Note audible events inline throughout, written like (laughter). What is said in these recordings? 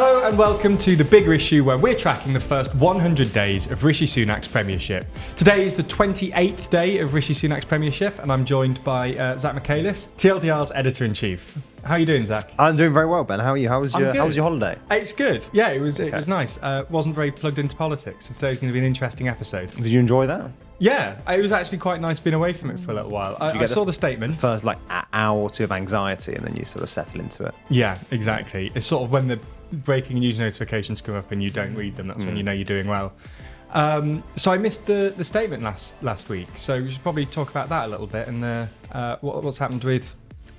Hello and welcome to the bigger issue where we're tracking the first 100 days of Rishi Sunak's premiership. Today is the 28th day of Rishi Sunak's premiership, and I'm joined by uh, Zach Michaelis, TLDR's editor in chief. How are you doing, Zach? I'm doing very well, Ben. How are you? How was I'm your good. How was your holiday? It's good. Yeah, it was. It was nice. Uh, wasn't very plugged into politics. So today's going to be an interesting episode. Did you enjoy that? Yeah, it was actually quite nice being away from it for a little while. I, I get saw the- the statement. First, like an hour or two of anxiety, and then you sort of settle into it. Yeah, exactly. It's sort of when the breaking news notifications come up and you don't read them. That's when you know you're doing well. Um, so I missed the, the statement last last week. So we should probably talk about that a little bit and uh, uh, what, what's happened with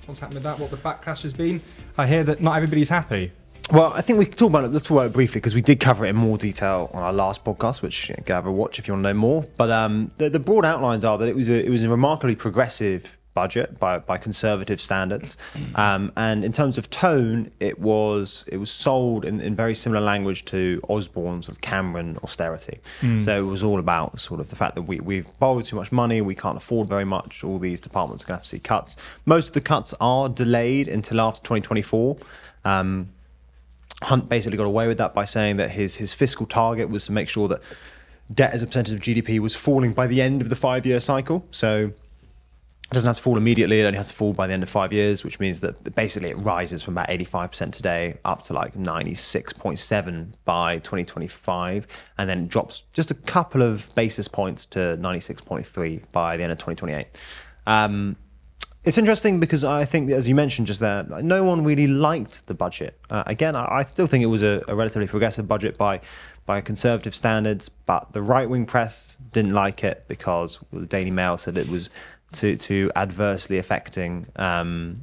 what's happened with that. What the backlash has been. I hear that not everybody's happy. Well, I think we can talk about it. Let's talk about it briefly because we did cover it in more detail on our last podcast, which you know, go have a watch if you want to know more. But um, the, the broad outlines are that it was a, it was a remarkably progressive budget by, by conservative standards, um, and in terms of tone, it was it was sold in, in very similar language to Osborne's sort of Cameron austerity. So it was all about sort of the fact that we we've borrowed too much money, we can't afford very much. All these departments are going to have to see cuts. Most of the cuts are delayed until after 2024. Um, Hunt basically got away with that by saying that his his fiscal target was to make sure that debt as a percentage of GDP was falling by the end of the five year cycle. So it doesn't have to fall immediately; it only has to fall by the end of five years, which means that basically it rises from about eighty five percent today up to like ninety six point seven by twenty twenty five, and then drops just a couple of basis points to ninety six point three by the end of twenty twenty eight. Um, it's interesting because I think, as you mentioned just there, no one really liked the budget. Uh, again, I, I still think it was a, a relatively progressive budget by by conservative standards, but the right wing press didn't like it because the Daily Mail said it was to to adversely affecting, um,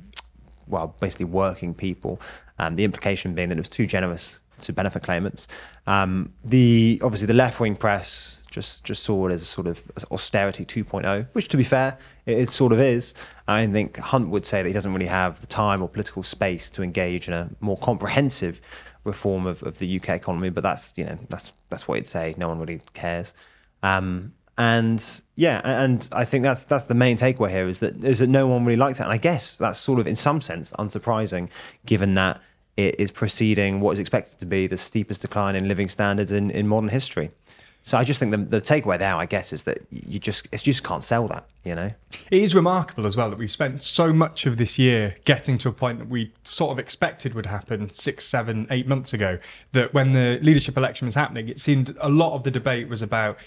well, basically working people. Um, the implication being that it was too generous to benefit claimants. Um, the obviously the left wing press just just saw it as a sort of austerity 2.0, which to be fair, it, it sort of is. I think Hunt would say that he doesn't really have the time or political space to engage in a more comprehensive reform of, of the UK economy, but that's you know that's that's what he'd say. No one really cares. Um, and yeah, and I think that's that's the main takeaway here is that is that no one really liked it, and I guess that's sort of in some sense unsurprising, given that it is preceding what is expected to be the steepest decline in living standards in, in modern history. So I just think the, the takeaway there, I guess, is that you just it's just can't sell that, you know. It is remarkable as well that we've spent so much of this year getting to a point that we sort of expected would happen six, seven, eight months ago. That when the leadership election was happening, it seemed a lot of the debate was about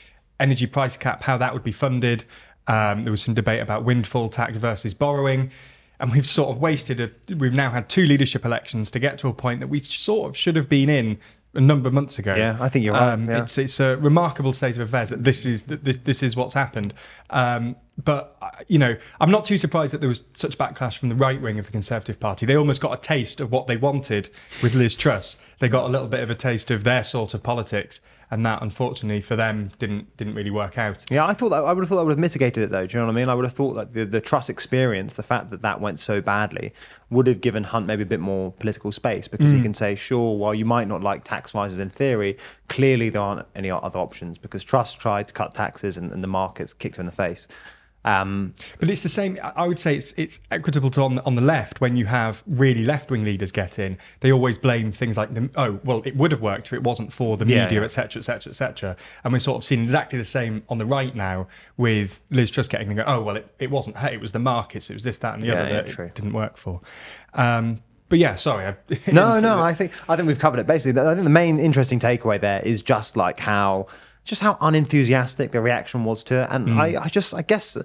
energy price cap, how that would be funded. Um, there was some debate about windfall tax versus borrowing. And we've sort of wasted a, we've now had two leadership elections to get to a point that we sort of should have been in a number of months ago. Yeah, I think you're right, yeah. It's it's a remarkable state of affairs that this is that this this is what's happened. Um, but uh, you know, I'm not too surprised that there was such backlash from the right wing of the Conservative Party. They almost got a taste of what they wanted with Liz Truss. They got a little bit of a taste of their sort of politics, and that, unfortunately, for them, didn't didn't really work out. Yeah, I thought that I would have thought that would have mitigated it though. Do you know what I mean? I would have thought that the, the Truss experience, the fact that that went so badly, would have given Hunt maybe a bit more political space because he mm. can say, sure, while you might not like tax rises in theory, clearly there aren't any other options because Truss tried to cut taxes and, and the markets kicked him in the face. Um, But it's the same. I- would say it's it's equitable to on the, on the left when you have really left wing leaders get in. They always blame things like the oh well it would have worked if it wasn't for the media yeah. etc etc etc. And we're sort of seeing exactly the same on the right now with Liz Truss getting and go oh well it, it wasn't her it was the markets it was this that and the Yeah, other that true. it didn't work for. Um, but yeah, sorry. I, (laughs) no, no, I think I think we've covered it. Basically, I think the main interesting takeaway there is just like how just how unenthusiastic the reaction was to it, and I, I just I guess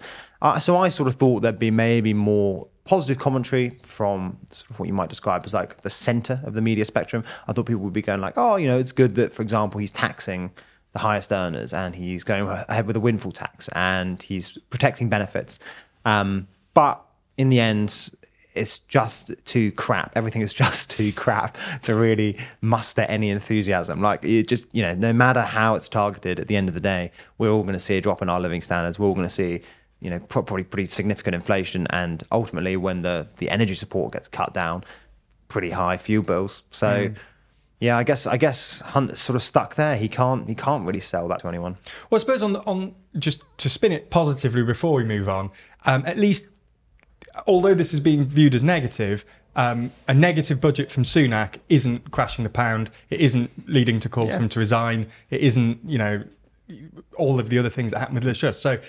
uh, so. I sort of thought there'd be maybe more positive commentary from sort of what you might describe as like the center of the media spectrum. I thought people would be going like, oh, you know, it's good that, for example, he's taxing the highest earners and he's going ahead with a windfall tax and he's protecting benefits. Um, but in the end, it's just too crap. Everything is (laughs) just too crap to really muster any enthusiasm. Like it just, you know, no matter how it's targeted, at the end of the day, we're all going to see a drop in our living standards. We're all going to see, you know, probably pretty significant inflation, and ultimately, when the the energy support gets cut down, pretty high fuel bills. So. Yeah, I guess I guess Hunt's sort of stuck there. He can't he can't really sell that to anyone. Well, I suppose on the, on just to spin it positively before we move on, um, at least although this is being viewed as negative, um, a negative budget from Sunak isn't crashing the pound. It isn't leading to calls Yeah. for him to resign. It isn't, you know, all of the other things that happened with Liz Truss. So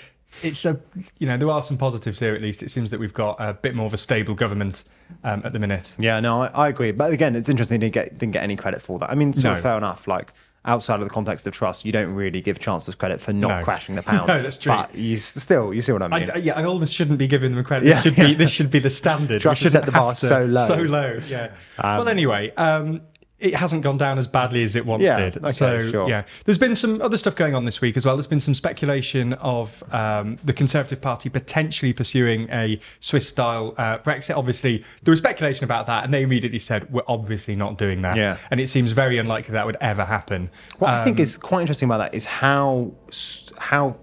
it's a, you know, there are some positives here at least. It seems that we've got a bit more of a stable government um, at the minute. Yeah, no, I, I agree. But again, it's interesting they didn't get didn't get any credit for that. I mean, sort No. of fair enough. Like outside of the context of Truss, you don't really give chancellors credit for not No. crashing the (laughs) pound. No, that's true. But you s- still, you see what I mean? I, yeah, I almost shouldn't be giving them credit. Yeah, this should yeah. be this should be the standard. Truss We to set shouldn't the bar have to- so low. So low, yeah. well, anyway, um, it hasn't gone down as badly as it once Yeah, did. okay, so sure. yeah, there's been some other stuff going on this week as well. There's been some speculation of um, the Conservative Party potentially pursuing a Swiss-style uh, Brexit. Obviously, there was speculation about that, and they immediately said we're obviously not doing that. Yeah. and it seems very unlikely that would ever happen. What I think Um, is quite interesting about that is how how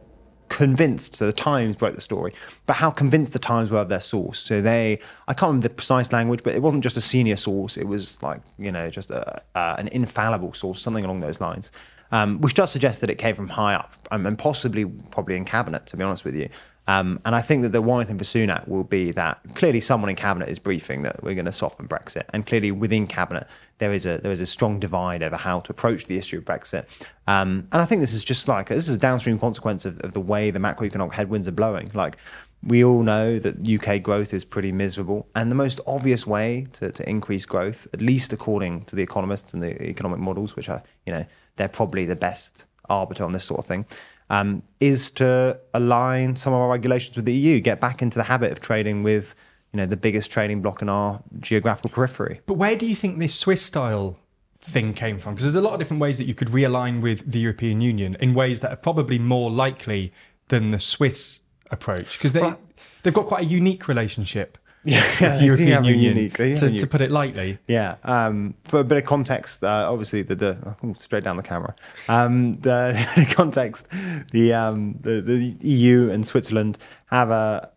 convinced. So the Times broke the story, but how convinced the Times were of their source. So they, I can't remember the precise language, but it wasn't just a senior source. It was like you know just a, uh, an infallible source, something along those lines. Um, which does suggest that it came from high up um, and possibly probably in cabinet, to be honest with you. Um, and I think that the one thing for Sunak will be that clearly someone in cabinet is briefing that we're going to soften Brexit, and clearly within cabinet there is a there is a strong divide over how to approach the issue of Brexit. Um, and I think this is just like this is a downstream consequence of, of the way the macroeconomic headwinds are blowing. Like we all know that UK growth is pretty miserable, and the most obvious way to, to increase growth, at least according to the economists and the economic models, which are you know they're probably the best arbiter on this sort of thing, um, is to align some of our regulations with the EU, get back into the habit of trading with you know the biggest trading bloc in our geographical periphery. But where do you think this Swiss style thing came from? Because there's a lot of different ways that you could realign with the European Union in ways that are probably more likely than the Swiss approach. Because they, Well- they've got quite a unique relationship (laughs) Yeah, with they the do European Union, unique- to, a to put it lightly. Yeah. Um, for a bit of context, uh, obviously the, the oh, straight down the camera. Um, the, (laughs) the context, the, um, the the EU and Switzerland have a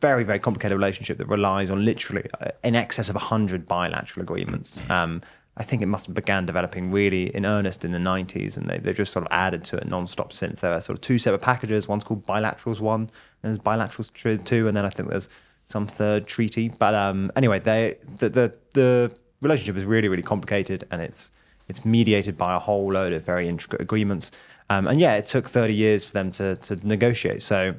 very very complicated relationship that relies on literally uh, in excess of hundred bilateral agreements. Um, I think it must have began developing really in earnest in the 90s, and they, they've just sort of added to it non-stop since. There are sort of two separate packages. One's called Bilaterals One, and there's Bilaterals Two, and then I think there's some third treaty. But um, anyway, they the, the the relationship is really really complicated, and it's it's mediated by a whole load of very intricate agreements. Um, and yeah, it took 30 years for them to to negotiate. So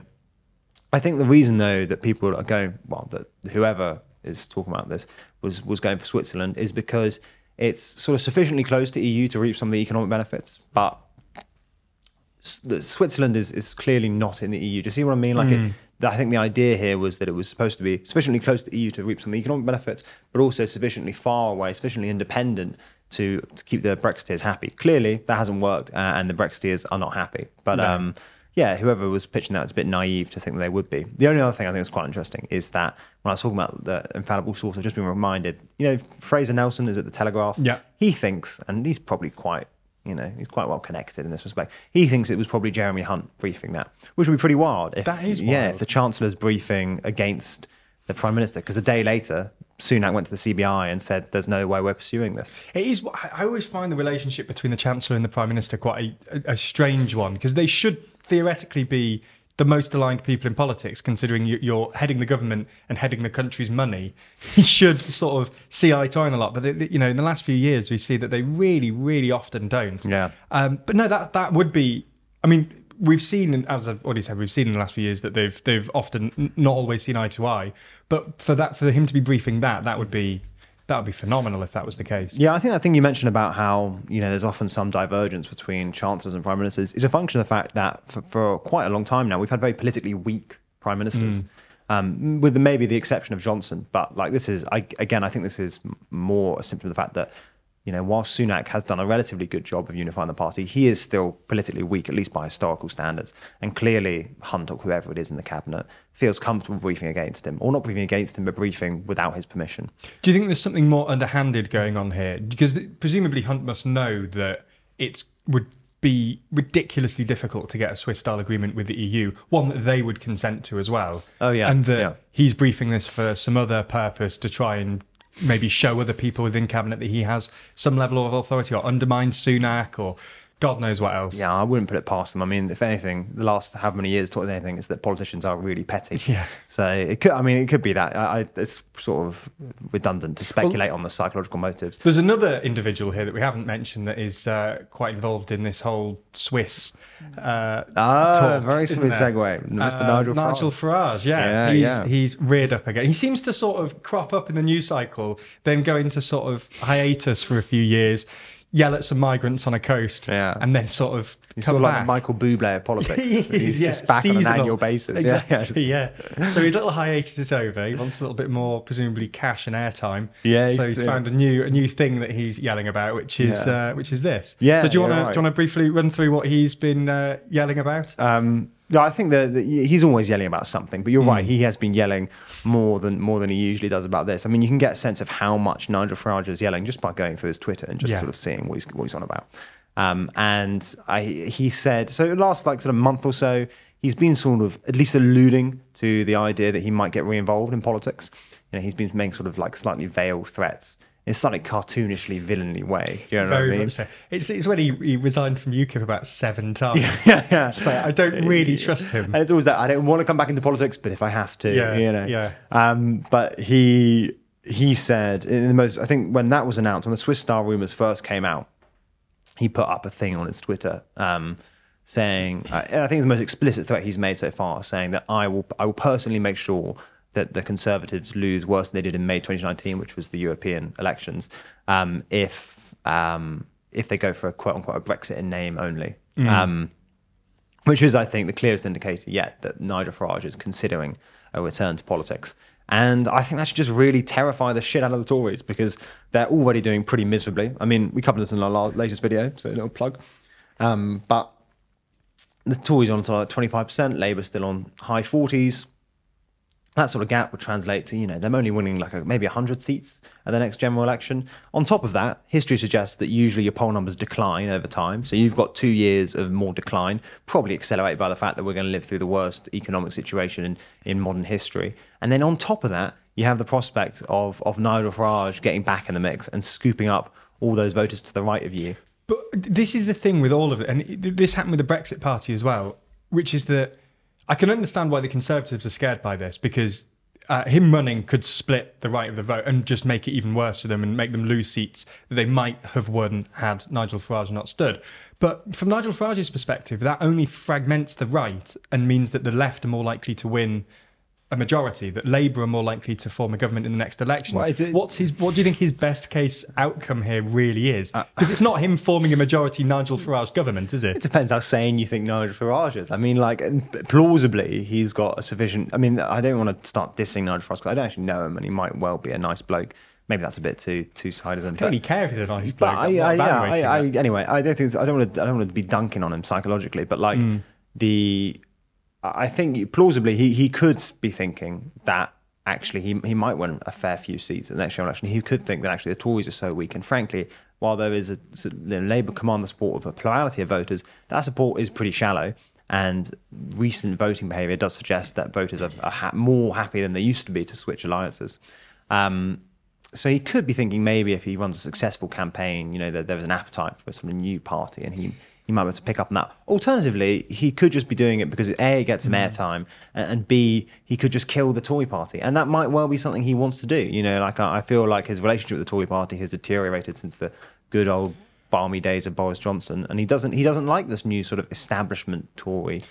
I think the reason though that people are going well that whoever is talking about this was was going for Switzerland is because it's sort of sufficiently close to EU to reap some of the economic benefits, but Switzerland is, is clearly not in the EU. Do you see what I mean? Like, it, the- I think the idea here was that it was supposed to be sufficiently close to the EU to reap some of the economic benefits, but also sufficiently far away, sufficiently independent to, to keep the Brexiteers happy. Clearly, that hasn't worked, uh, and the Brexiteers are not happy. But um, yeah, whoever was pitching that was a bit naive to think that they would be. The only other thing I think is quite interesting is that when I was talking about the infallible source, I've just been reminded, you know, Fraser Nelson is at the Telegraph. Yeah. He thinks, and he's probably quite, you know, he's quite well connected in this respect. He thinks it was probably Jeremy Hunt briefing that, which would be pretty wild. If, That is Yeah, if the Chancellor's briefing against the Prime Minister, because a day later, Sunak went to the CBI and said, there's no way we're pursuing this. It is. I I always find the relationship between the Chancellor and the Prime Minister quite a, a strange one because they should theoretically be the most aligned people in politics, considering you- you're heading the government and heading the country's money. You (laughs) should sort of see eye to eye on a lot, but they, they- you know, in the last few years, we see that they really, really often don't. Yeah. Um, but no, that that would be. I mean, we've seen, as I've already said, we've seen in the last few years that they've they've often not always seen eye to eye. But for that, for him to be briefing that, that would be that would be phenomenal if that was the case. Yeah, I think that thing you mentioned about how you know there's often some divergence between chancellors and prime ministers is a function of the fact that for, for quite a long time now we've had very politically weak prime ministers, um, with the, maybe the exception of Johnson. But like this is, I, again, I think this is more a symptom of the fact that you know whilst Sunak has done a relatively good job of unifying the party, he is still politically weak, at least by historical standards. And clearly, Hunt or whoever it is in the cabinet feels comfortable briefing against him, or not briefing against him, but briefing without his permission. Do you think there's something more underhanded going on here? Because presumably Hunt must know that it would be ridiculously difficult to get a Swiss style agreement with the EU, one that they would consent to as well. Oh, yeah, And that yeah. he's briefing this for some other purpose to try and maybe show other people within cabinet that he has some level of authority or undermine Sunak or God knows what else. Yeah, I wouldn't put it past them. I mean, if anything, the last how many years taught us anything is that politicians are really petty. (laughs) Yeah. So it could. I mean, it could be that. I, I, it's sort of redundant to speculate on the psychological motives. There's another individual here that we haven't mentioned that is uh, quite involved in this whole Swiss. Uh, Ah, talk, very smooth segue, Mr. Uh, Nigel Farage. Nigel Farage, yeah. Yeah, he's, yeah. he's reared up again. He seems to sort of crop up in the news cycle, then go into sort of hiatus for a few years, yell at some migrants on a coast, Yeah. and then sort of He's come sort of like back. the Michael Bublé of (laughs) politics. He is, He's yeah, just back on an annual basis. Exactly, Yeah, yeah. So his little hiatus is over. He wants a little bit more, presumably, cash and airtime. Yeah, So he's found a new a new thing that he's yelling about, which is Yeah. uh, which is this. Yeah, So do you want to right. do you want to briefly run through what he's been uh, yelling about? Um, no, I think that, he's always yelling about something, but you're Hmm. right. He has been yelling more than more than he usually does about this. I mean, you can get a sense of how much Nigel Farage is yelling just by going through his Twitter and just Yeah. sort of seeing what he's, what he's on about. Um, and I, he said so. Last like sort of month or so, he's been sort of at least alluding to the idea that he might get re-involved in politics. You know, he's been making sort of like slightly veiled threats in a slightly cartoonishly villainly way. You know Very what I mean? much so. It's, it's when he, he resigned from UKIP about seven (laughs) times. yeah, yeah. So I don't really trust him. And it's always that I don't want to come back into politics, but if I have to, Yeah, you know. yeah. Um, but he he said in the most I think when that was announced, when the Swiss Star rumors first came out, he put up a thing on his Twitter um, saying, uh, I think it's the most explicit threat he's made so far, saying that I will I will personally make sure that the Conservatives lose worse than they did in May 2019, which was the European elections, um, if um, if they go for a quote unquote a Brexit in name only. Um, which is, I think, the clearest indicator yet that Nigel Farage is considering a return to politics. And I think that should just really terrify the shit out of the Tories because they're already doing pretty miserably. I mean, we covered this in our la- latest video, so a little plug. Um, but the Tories on to like 25%, Labour still on high 40s. That sort of gap would translate to, you know, them only winning like a, maybe 100 seats at the next general election. On top of that, history suggests that usually your poll numbers decline over time. So you've got two years of more decline, probably accelerated by the fact that we're going to live through the worst economic situation in, in modern history. And then on top of that, you have the prospect of, of Nigel Farage getting back in the mix and scooping up all those voters to the right of you. But this is the thing with all of it, and this happened with the Brexit Party as well, which is that I can understand why the Conservatives are scared by this because uh, him running could split the right of the vote and just make it even worse for them and make them lose seats that they might have won had Nigel Farage not stood. But from Nigel Farage's perspective, that only fragments the right and means that the left are more likely to win a majority, that Labour are more likely to form a government in the next election. Well, it's- What's his? What do you think his best case outcome here really is? Because it's not him forming a majority Nigel Farage government, is It it? depends how sane you think Nigel Farage is. I mean, like, plausibly, he's got a sufficient. I mean, I don't want to start dissing Nigel Farage because I don't actually know him and he might well be a nice bloke. Maybe that's a bit too too sidism. I don't but- really care if he's a nice but bloke. I, I'm I, yeah, I, I, anyway, I don't think I don't want to. I don't want to be dunking on him psychologically, but like Mm. the, I think plausibly he he could be thinking that actually he he might win a fair few seats at the next general election. He could think that actually the Tories are so weak, and frankly, while there is a you know, Labour command the support of a plurality of voters, that support is pretty shallow. And recent voting behaviour does suggest that voters are, are ha- more happy than they used to be to switch alliances. Um, so he could be thinking maybe if he runs a successful campaign, you know, that there is an appetite for a sort of new party and he, he might be able to pick up on that. Alternatively, he could just be doing it because A, it gets him mm. airtime, and, and B, he could just kill the Tory party. And that might well be something he wants to do. You know, like I, I feel like his relationship with the Tory party has deteriorated since the good old balmy days of Boris Johnson. And he doesn't he doesn't like this new sort of establishment Tory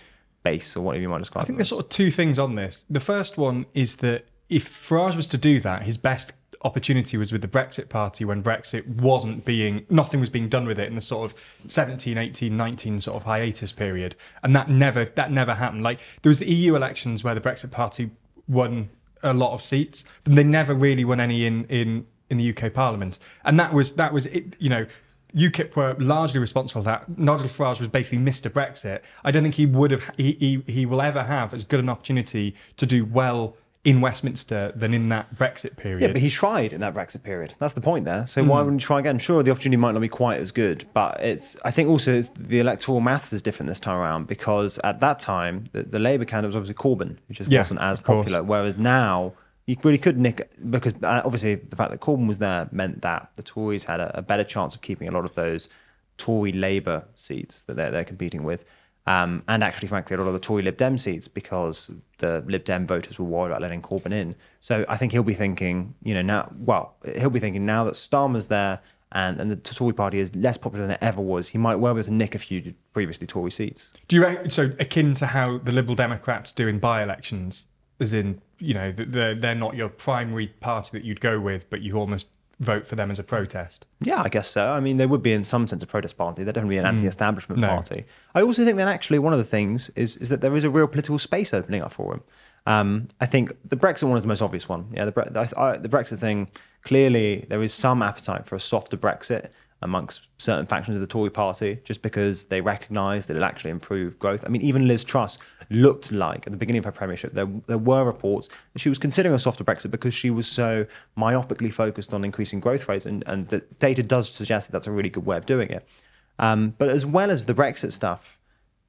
base or whatever you might describe I think there's sort of two things on this. The first one is that if Farage was to do that, his best opportunity was with the Brexit Party when Brexit wasn't being, nothing was being done with it in the sort of 17, 18, 19 sort of hiatus period. And that never, that never happened. Like there was the EU elections where the Brexit Party won a lot of seats, but they never really won any in, in, in the UK Parliament. And that was, that was it, you know, UKIP were largely responsible for that. Nigel Farage was basically Mr. Brexit. I don't think he would have, he, he, he will ever have as good an opportunity to do well in Westminster than in that Brexit period. Yeah, but he tried in that Brexit period. That's the point there. So why wouldn't you try again? Sure, the opportunity might not be quite as good, but it's. I think also it's, the electoral maths is different this time around because at that time the, the Labour candidate was obviously Corbyn, who just Yeah, wasn't as of course. popular. Whereas now you really could nick because uh, obviously the fact that Corbyn was there meant that the Tories had a, a better chance of keeping a lot of those Tory Labour seats that they're, they're competing with. Um, and actually, frankly, a lot of the Tory Lib Dem seats because the Lib Dem voters were worried about letting Corbyn in. So I think he'll be thinking, you know, now, well, he'll be thinking now that Starmer's there and, and the Tory party is less popular than it ever was, he might well be able to nick a few previously Tory seats. Do you reckon, so akin to how the Liberal Democrats do in by-elections, as in, you know, they're, they're not your primary party that you'd go with, but you almost vote for them as a protest. Yeah, I guess so. I mean, they would be in some sense a protest party. They're definitely an anti-establishment No. party. I also think that actually one of the things is is that there is a real political space opening up for him. Um, I think the Brexit one is the most obvious one. Yeah, the, Bre- I, I, the Brexit thing clearly there is some appetite for a softer Brexit amongst certain factions of the Tory party, just because they recognise that it'll actually improve growth. I mean, even Liz Truss looked like at the beginning of her premiership, there there were reports that she was considering a softer Brexit because she was so myopically focused on increasing growth rates, and and the data does suggest that that's a really good way of doing it. Um, but as well as the Brexit stuff,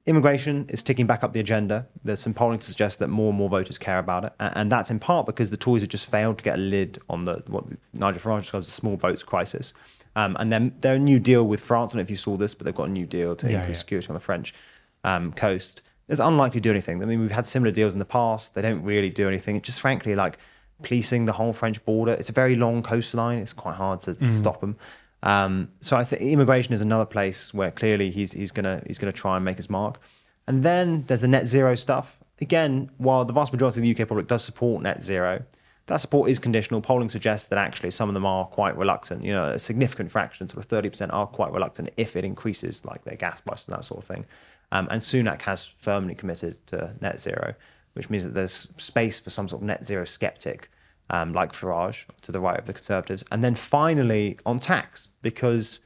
immigration is ticking back up the agenda. There's some polling to suggest that more and more voters care about it, and that's in part because the Tories have just failed to get a lid on the what Nigel Farage describes as the small boats crisis. Um, and then their new deal with France. I don't know if you saw this, but they've got a new deal to Yeah, increase yeah. security on the French um, coast. It's unlikely to do anything. I mean, we've had similar deals in the past. They don't really do anything. It's just frankly like policing the whole French border. It's a very long coastline. It's quite hard to stop them. Um, so I think immigration is another place where clearly he's he's gonna he's gonna try and make his mark. And then there's the net zero stuff. Again, while the vast majority of the UK public does support net zero, that support is conditional. Polling suggests that actually some of them are quite reluctant. You know, a significant fraction, sort of thirty percent, are quite reluctant if it increases like their gas prices and that sort of thing. Um, and Sunak has firmly committed to net zero, which means that there's space for some sort of net zero skeptic um, like Farage to the right of the Conservatives. And then finally on tax, because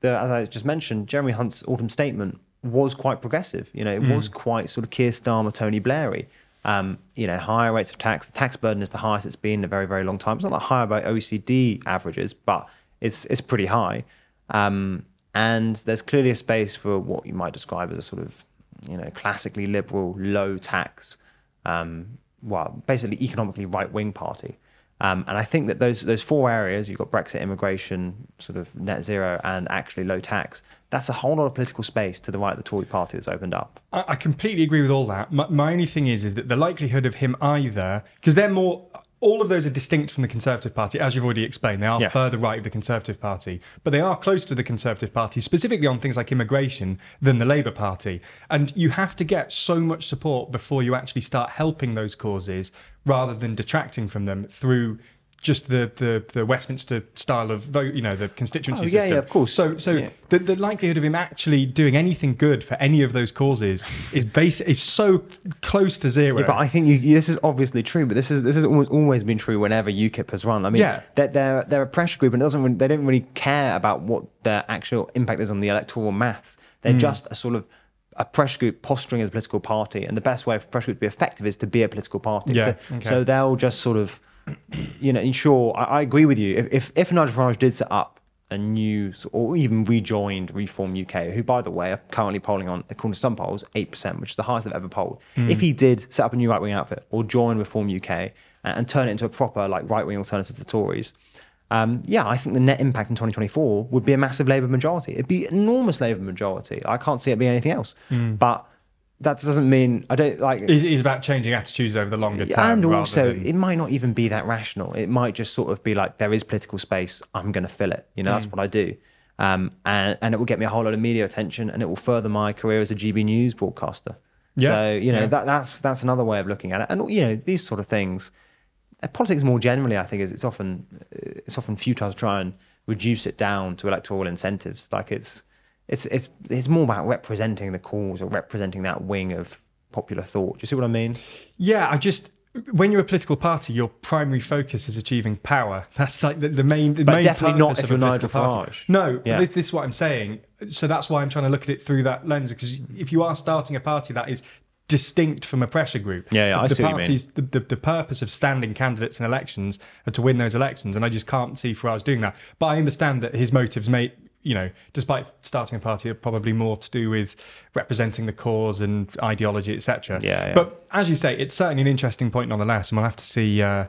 the, as I just mentioned, Jeremy Hunt's autumn statement was quite progressive. You know, it was quite sort of Keir Starmer, Tony Blairy. Um, you know, higher rates of tax. The tax burden is the highest it's been in a very, very long time. It's not that higher by OECD averages, but it's it's pretty high. Um, and there's clearly a space for what you might describe as a sort of, you know, classically liberal, low tax, um, well, basically economically right wing party. Um, and I think that those those four areas you've got Brexit, immigration, sort of net zero, and actually low tax. That's a whole lot of political space to the right of the Tory party that's opened up. I, I completely agree with all that. My, my only thing is, is that the likelihood of him either, because they're more, all of those are distinct from the Conservative Party, as you've already explained. They are Yeah. further right of the Conservative Party, but they are close to the Conservative Party, specifically on things like immigration, than the Labour Party. And you have to get so much support before you actually start helping those causes rather than detracting from them through. Just the, the, the Westminster style of vote, you know, the constituency Oh, yeah, system. yeah, of course. So, so Yeah. the, the likelihood of him actually doing anything good for any of those causes is base is so close to zero. Yeah, but I think you, this is obviously true. But this is this has almost always been true whenever UKIP has run. I mean, Yeah. they're, they're they're a pressure group, and doesn't they don't really care about what their actual impact is on the electoral maths. They're mm. just a sort of a pressure group posturing as a political party, and the best way for pressure group to be effective is to be a political party. Yeah, So, okay. so they'll just sort of, you know, ensure. I, I agree with you. If if, if Nigel Farage did set up a new or even rejoined Reform UK, who by the way are currently polling on, according to some polls, eight percent, which is the highest they've ever polled. Hmm. If he did set up a new right wing outfit or join Reform UK and, uh, and turn it into a proper like right wing alternative to the Tories. Um, yeah, I think the net impact in 2024 would be a massive Labour majority. It'd be enormous Labour majority. I can't see it being anything else. Hmm. But that doesn't mean I don't like. It's, it's about changing attitudes over the longer term. And also, than- it might not even be that rational. It might just sort of be like, there is political space. I'm going to fill it. You know, Mm. that's what I do. Um, and, and it will get me a whole lot of media attention and it will further my career as a GB News broadcaster. Yeah, So, you know, yeah. that, that's that's another way of looking at it. And, you know, these sort of things, uh, politics more generally, I think, is it's often it's often futile to try and reduce it down to electoral incentives. Like it's it's it's it's more about representing the cause or representing that wing of popular thought. Do you see what I mean? yeah, I just when you're a political party, your primary focus is achieving power. (laughs) That's like the, the main. The But main definitely not if you're Nigel. Farage. No, Yeah. this, this is what I'm saying. So that's why I'm trying to look at it through that lens. Because if you are starting a party that is distinct from a pressure group, Yeah, yeah, the, I the see what you mean. the, the, the purpose of standing candidates in elections are to win those elections, and I just can't see Farage doing that. But I understand that his motives may. You know, despite starting a party, are probably more to do with representing the cause and ideology, etc. Yeah, yeah. But as you say, it's certainly an interesting point nonetheless, and we'll have to see uh,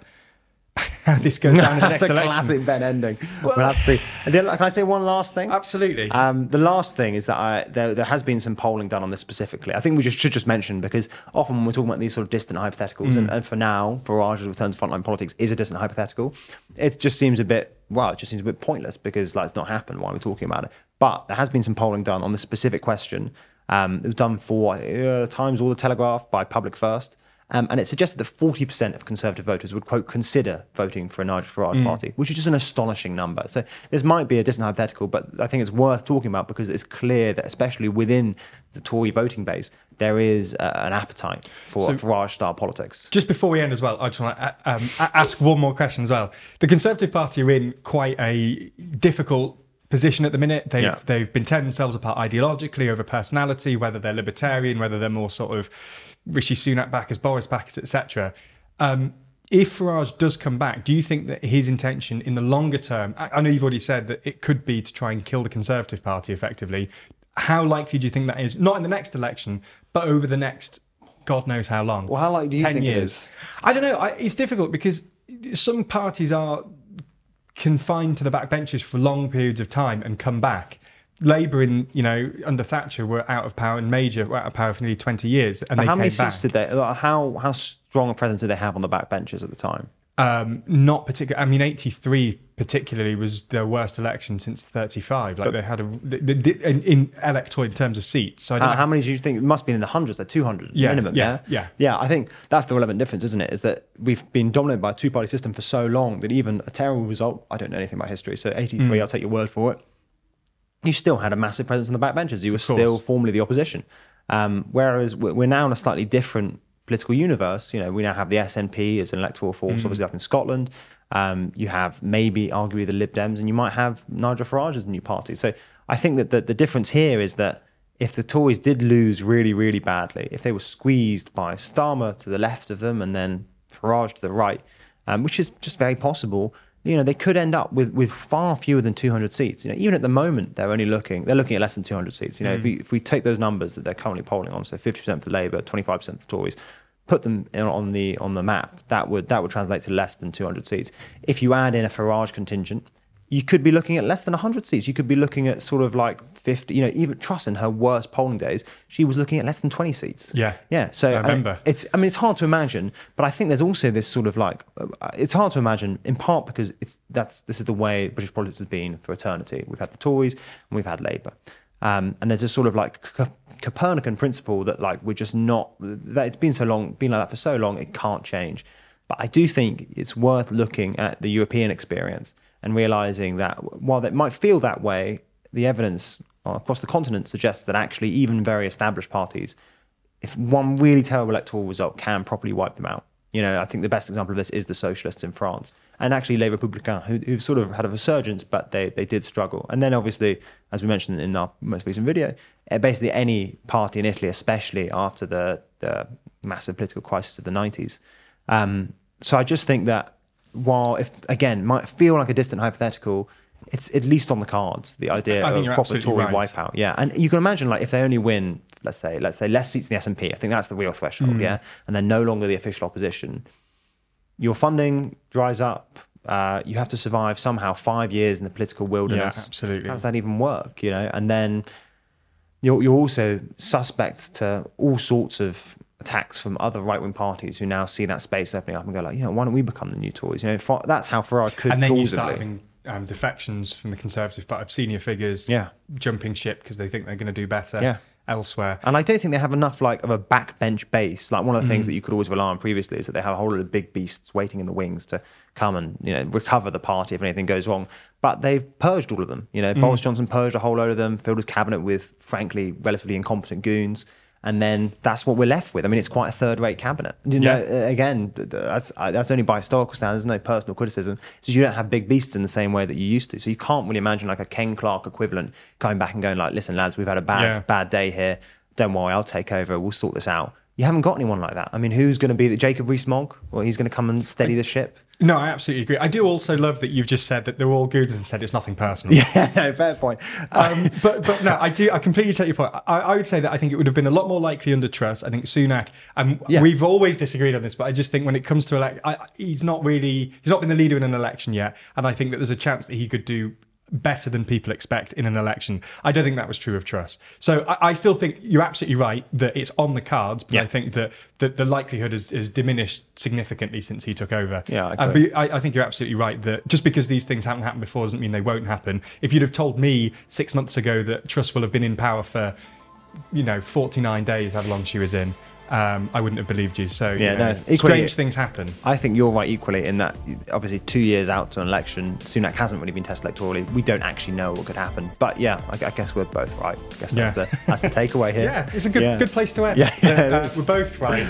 how (laughs) this goes down in the next That's a election. classic Ben ending. Well, we'll have to see. And then, can I say one last thing? Absolutely. Um, the last thing is that I, there, there has been some polling done on this specifically. I think we just should just mention because often when we're talking about these sort of distant hypotheticals, and, and for now, Farage's return to frontline politics is a distant hypothetical. It just seems a bit well, it just seems a bit pointless because like, it's not happened. Why are we talking about it? But there has been some polling done on this specific question. Um, it was done for uh, Times or the Telegraph by Public First. Um, and it suggested that 40% of Conservative voters would, quote, consider voting for a Nigel Farage party, which is just an astonishing number. So this might be a distant hypothetical, but I think it's worth talking about because it's clear that, especially within the Tory voting base, there is uh, an appetite for So- Farage style politics. Just before we end as well, I just want to um, ask one more question as well. The Conservative Party are in quite a difficult position at the minute. They've Yeah. they've been tearing themselves apart ideologically over personality, whether they're libertarian, whether they're more sort of Rishi Sunak backers, Boris backers, etc. Um, if Farage does come back, do you think that his intention in the longer term? I, I know you've already said that it could be to try and kill the Conservative Party effectively. How likely do you think that is? Not in the next election, but over the next God knows how long. Well, how likely do you 10 think it years. is? I don't know. I, it's difficult because some parties are confined to the backbenches for long periods of time and come back. Labour, in you know, under Thatcher, were out of power, and Major were out of power for nearly twenty years, and But they how came many seats did they, how, how strong a presence did they have on the backbenches at the time? um, not particular. I mean, eighty-three particularly was their worst election since thirty-five. Like they had a in, in electoral in terms of seats. So I don't How, know. how many do you think? It must be in the hundreds, They're 200 Yeah, minimum. yeah, Yeah, yeah. Yeah, I think that's the relevant difference, isn't it? Is that we've been dominated by a two party system for so long that even a terrible result, I don't know anything about history, so 83, Mm. I'll take your word for it, you still had a massive presence on the backbenches. You were still formally the opposition. Um, whereas we're now in a slightly different political universe. You know, we now have the SNP as an electoral force, Mm. obviously up in Scotland. Um, you have maybe arguably the Lib Dems, and you might have Nigel Farage as a new party. So I think that the, the difference here is that if the Tories did lose really, really badly, if they were squeezed by Starmer to the left of them and then Farage to the right, um, which is just very possible, you know, they could end up with, with far fewer than 200 seats. You know, even at the moment, they're only looking, they're looking at less than 200 seats. You know, if, mm. we, if we take those numbers that they're currently polling on, so 50% for Labour, 25% for the Tories, put them in, on the on the map, that would that would translate to less than 200 seats. If you add in a Farage contingent, you could be looking at less than 100 seats. You could be looking at sort of like 50, you know, even Truss in her worst polling days, she was looking at less than 20 seats. Yeah. Yeah. So I remember. it's, I mean, it's hard to imagine, but I think there's also this sort of like, uh, it's hard to imagine in part because it's, that's, this is the way British politics has been for eternity. We've had the Tories and we've had Labour. Um, and there's a sort of like Co- Copernican principle that like we're just not, that it's been so long, been like that for so long, it can't change. But I do think it's worth looking at the European experience and realizing that while it might feel that way, the evidence across the continent suggests that actually even very established parties, if one really terrible electoral result can properly wipe them out. You know, I think the best example of this is the socialists in France and actually Les Républicains, who, who've sort of had a resurgence, but they, they did struggle. And then obviously, as we mentioned in our most recent video, eh, basically any party in Italy, especially after the, the massive political crisis of the 90s. Um, so I just think that while, if again, might feel like a distant hypothetical, it's at least on the cards. The idea of proper Tory right. wipeout, yeah. And you can imagine, like, if they only win, let's say, let's say less seats in the SNP, I think that's the real threshold, Mm. yeah. And they're no longer the official opposition. Your funding dries up. Uh, you have to survive somehow five years in the political wilderness. absolutely. How does that even work? You know, and then you're you're also suspect to all sorts of attacks from other right wing parties who now see that space opening up and go like, you know, why don't we become the new Tories? You know, that's how Farage could. and then you start having um, defections from the Conservative Party of senior figures Yeah. jumping ship because they think they're going to do better Yeah. elsewhere. And I don't think they have enough like of a backbench base. Like one of the Mm. things that you could always rely on previously is that they have a whole lot of big beasts waiting in the wings to come and you know recover the party if anything goes wrong. But they've purged all of them. You know, Boris Mm. Johnson purged a whole load of them, filled his cabinet with frankly relatively incompetent goons. And then that's what we're left with. I mean, it's quite a third-rate cabinet. You know, Yeah. uh, again, th- th- that's uh, that's only by historical standards. There's no personal criticism. So you don't have big beasts in the same way that you used to. So you can't really imagine like a Ken Clarke equivalent coming back and going like, "Listen, lads, we've had a bad Yeah. bad day here. Don't worry, I'll take over. We'll sort this out." You haven't got anyone like that. I mean, who's going to be the Jacob Rees-Mogg? Well, he's going to come and steady the ship. No, I absolutely agree. I do also love that you've just said that they're all good and said it's nothing personal. (laughs) Yeah, no, fair point. Um, (laughs) but but no, I do. I completely take your point. I, I would say that I think it would have been a lot more likely under Truss. I think Sunak, and Yeah. we've always disagreed on this, but I just think when it comes to elect, I, he's not really he's not been the leader in an election yet, and I think that there's a chance that he could do better than people expect in an election. I don't think that was true of Truss. So I, I still think you're absolutely right that it's on the cards, but Yeah. I think that, that the likelihood has, has diminished significantly since he took over. Yeah, I be- I, I think you're absolutely right that just because these things haven't happened before doesn't mean they won't happen. If you'd have told me six months ago that Truss will have been in power for, you know, 49 days, how long she was in, um, I wouldn't have believed you. So, Yeah, you know, no, equally- strange things happen. I think you're right equally in that obviously two years out to an election, Sunak hasn't really been tested electorally. We don't actually know what could happen. But yeah, I, I guess we're both right. I guess Yeah. that's the that's the takeaway here. (laughs) Yeah, it's a good Yeah. good place to end. Yeah, yeah, Uh, we're both right.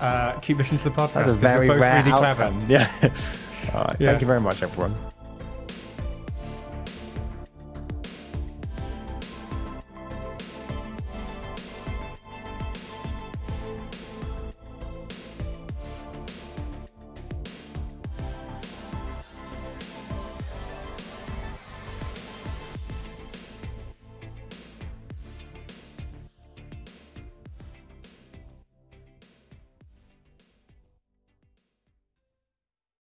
Uh, keep listening to the podcast. That's a very we're both rare really outcome. clever. (laughs) Yeah. All right. Yeah. Thank you very much, everyone.